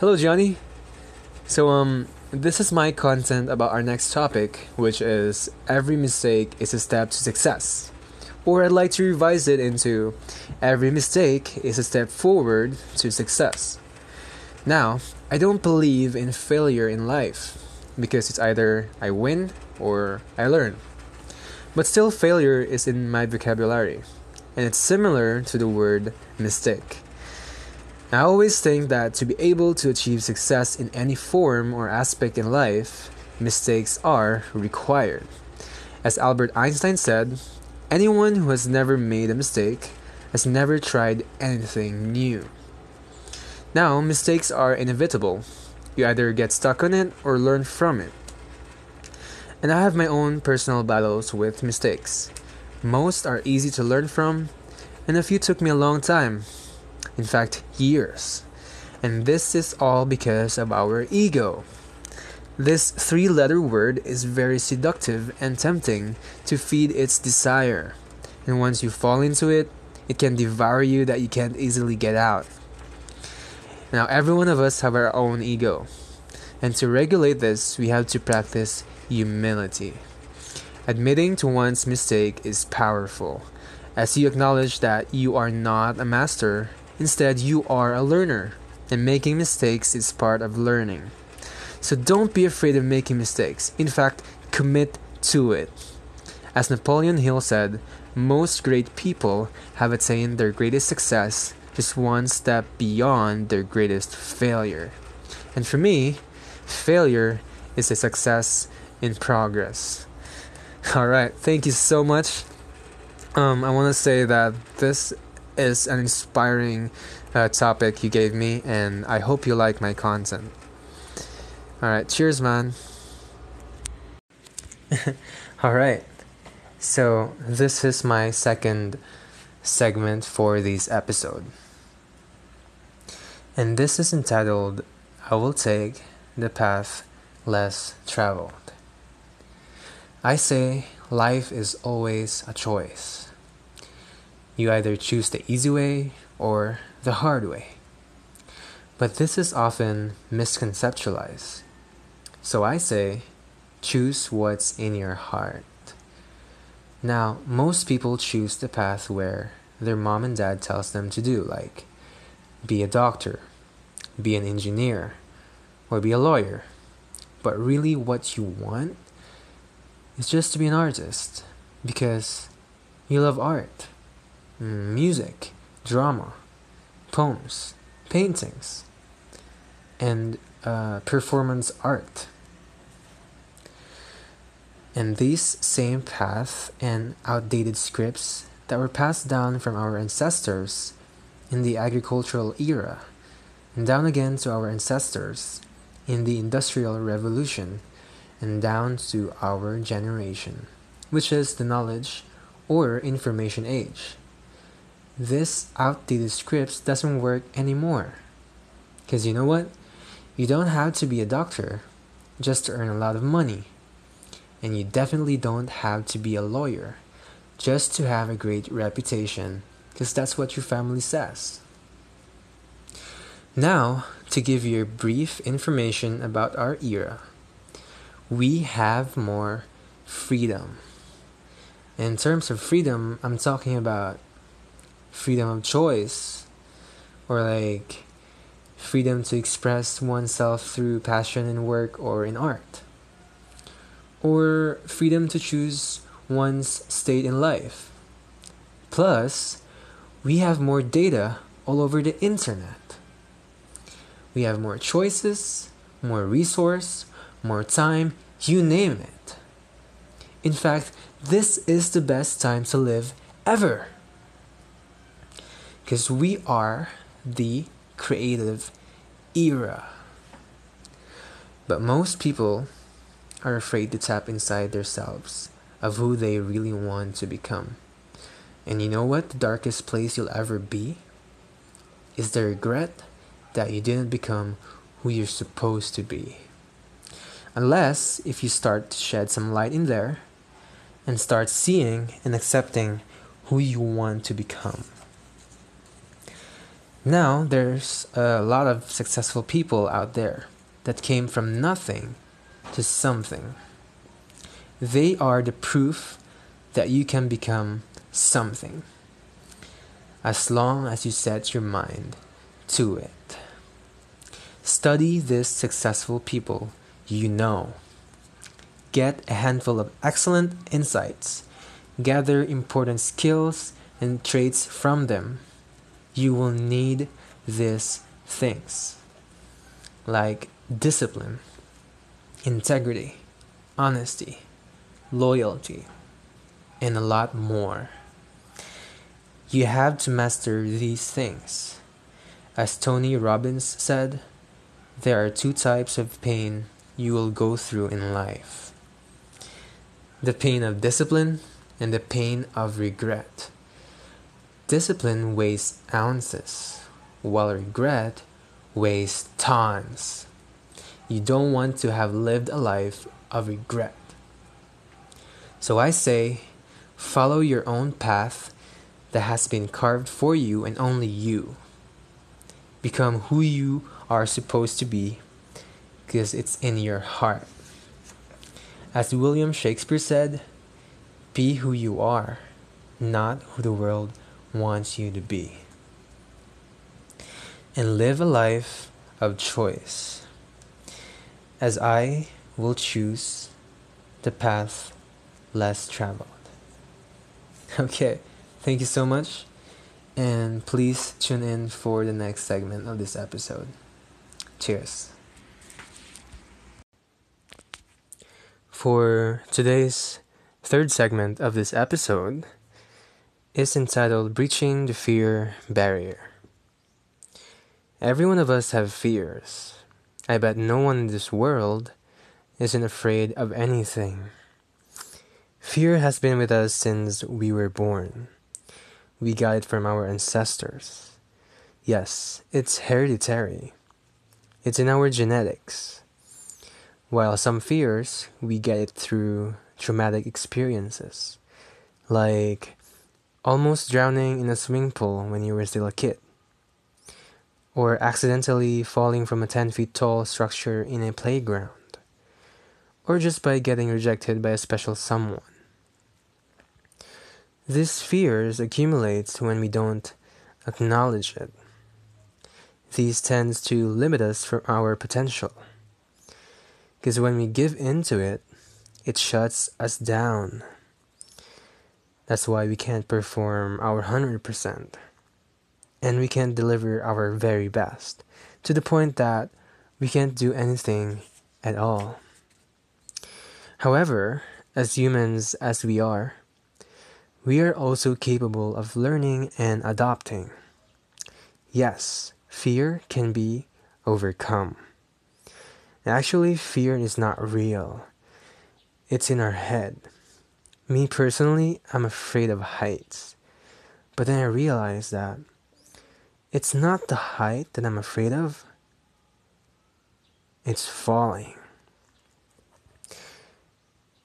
Hello, Gianni. So, um, this is my content about our next topic, which is every mistake is a step to success. Or I'd like to revise it into every mistake is a step forward to success. Now, I don't believe in failure in life because it's either I win or I learn. But still, failure is in my vocabulary, and it's similar to the word mistake. I always think that to be able to achieve success in any form or aspect in life, mistakes are required. As Albert Einstein said, anyone who has never made a mistake has never tried anything new. Now, mistakes are inevitable. You either get stuck on it or learn from it. And I have my own personal battles with mistakes. Most are easy to learn from, and a few took me a long time in fact, years. And this is all because of our ego. This three letter word is very seductive and tempting to feed its desire. And once you fall into it, it can devour you that you can't easily get out. Now, every one of us have our own ego. And to regulate this, we have to practice humility. Admitting to one's mistake is powerful, as you acknowledge that you are not a master Instead, you are a learner, and making mistakes is part of learning. So don't be afraid of making mistakes. In fact, commit to it. As Napoleon Hill said, most great people have attained their greatest success just one step beyond their greatest failure. And for me, failure is a success in progress. All right, thank you so much. Um, I want to say that this is an inspiring uh, topic you gave me, and I hope you like my content. Alright, cheers, man. Alright, so this is my second segment for this episode. And this is entitled I Will Take the Path Less Traveled. I say life is always a choice. You either choose the easy way or the hard way. But this is often misconceptualized. So I say, choose what's in your heart. Now, most people choose the path where their mom and dad tells them to do, like be a doctor, be an engineer, or be a lawyer. But really, what you want is just to be an artist because you love art music, drama, poems, paintings, and uh, performance art. And these same path and outdated scripts that were passed down from our ancestors in the agricultural era and down again to our ancestors in the Industrial Revolution and down to our generation, which is the knowledge or information age this outdated scripts doesn't work anymore. Because you know what? You don't have to be a doctor just to earn a lot of money. And you definitely don't have to be a lawyer just to have a great reputation, because that's what your family says. Now, to give you a brief information about our era, we have more freedom. In terms of freedom, I'm talking about freedom of choice or like freedom to express oneself through passion in work or in art or freedom to choose one's state in life. Plus we have more data all over the internet. We have more choices more resource more time you name it. In fact this is the best time to live ever because we are the creative era. But most people are afraid to tap inside themselves of who they really want to become. And you know what the darkest place you'll ever be? Is the regret that you didn't become who you're supposed to be. Unless if you start to shed some light in there and start seeing and accepting who you want to become. Now, there's a lot of successful people out there that came from nothing to something. They are the proof that you can become something as long as you set your mind to it. Study these successful people you know. Get a handful of excellent insights. Gather important skills and traits from them. You will need these things like discipline, integrity, honesty, loyalty, and a lot more. You have to master these things. As Tony Robbins said, there are two types of pain you will go through in life the pain of discipline and the pain of regret. Discipline weighs ounces, while regret weighs tons. You don't want to have lived a life of regret. So I say, follow your own path that has been carved for you and only you. Become who you are supposed to be because it's in your heart. As William Shakespeare said, be who you are, not who the world wants you to be. And live a life of choice, as I will choose the path less traveled. Okay. Thank you so much, and please tune in for the next segment of this episode. Cheers. For today's third segment of this episode is entitled Breaching the Fear Barrier. Every one of us have fears. I bet no one in this world isn't afraid of anything. Fear has been with us since we were born we got it from our ancestors. Yes, it's hereditary. It's in our genetics. While some fears, we get it through traumatic experiences, like almost drowning in a swimming pool when you were still a kid, or accidentally falling from a 10 feet tall structure in a playground, or just by getting rejected by a special someone. These fears accumulate when we don't acknowledge it. These tends to limit us from our potential. Because when we give in to it, it shuts us down. That's why we can't perform our 100%. And we can't deliver our very best to the point that we can't do anything at all. However, as humans as we are, we are also capable of learning and adopting. Yes, fear can be overcome. Actually, fear is not real, it's in our head. Me personally, I'm afraid of heights. But then I realized that it's not the height that I'm afraid of, it's falling.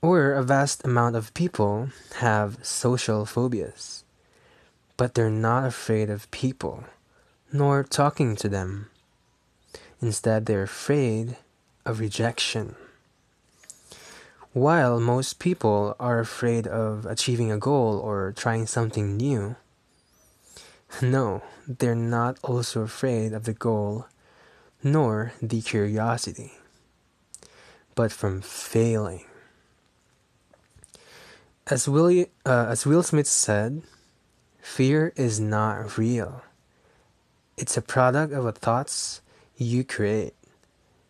Or a vast amount of people have social phobias, but they're not afraid of people, nor talking to them. Instead, they're afraid of rejection. While most people are afraid of achieving a goal or trying something new, no, they're not also afraid of the goal nor the curiosity, but from failing. As Will, uh, as Will Smith said, fear is not real. It's a product of the thoughts you create.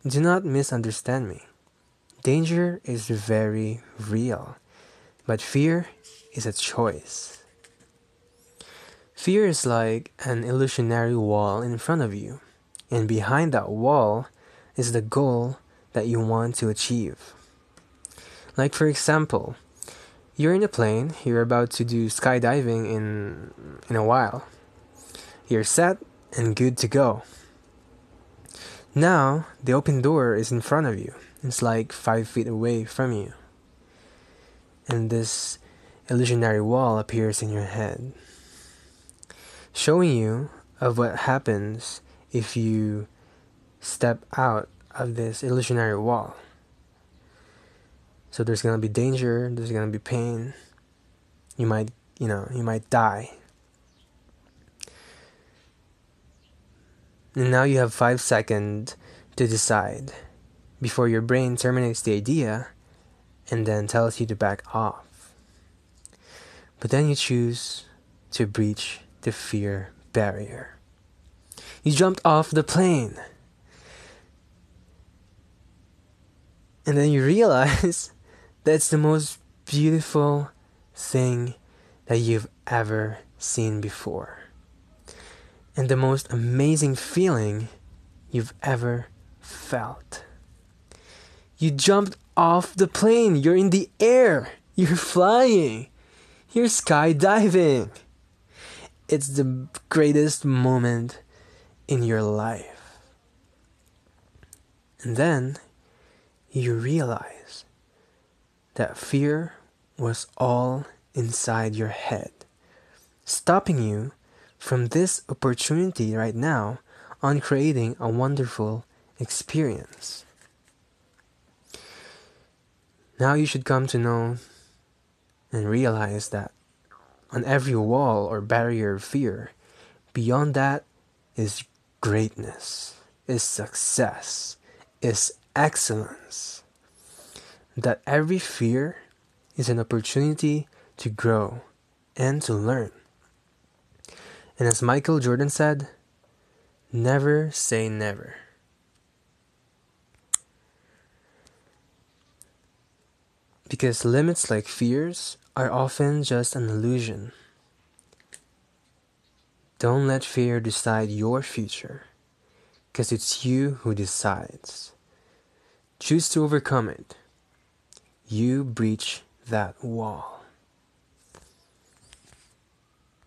Do not misunderstand me. Danger is very real, but fear is a choice. Fear is like an illusionary wall in front of you, and behind that wall is the goal that you want to achieve. Like, for example, you're in a plane, you're about to do skydiving in in a while. You're set and good to go. Now, the open door is in front of you. It's like five feet away from you. And this illusionary wall appears in your head, showing you of what happens if you step out of this illusionary wall. So there's gonna be danger, there's gonna be pain. You might, you know, you might die. And now you have five seconds to decide before your brain terminates the idea and then tells you to back off. But then you choose to breach the fear barrier. You jumped off the plane. And then you realize that's the most beautiful thing that you've ever seen before. And the most amazing feeling you've ever felt. You jumped off the plane. You're in the air. You're flying. You're skydiving. It's the greatest moment in your life. And then you realize that fear was all inside your head, stopping you from this opportunity right now on creating a wonderful experience. Now you should come to know and realize that on every wall or barrier of fear, beyond that is greatness, is success, is excellence. That every fear is an opportunity to grow and to learn. And as Michael Jordan said, never say never. Because limits like fears are often just an illusion. Don't let fear decide your future, because it's you who decides. Choose to overcome it. You breach that wall.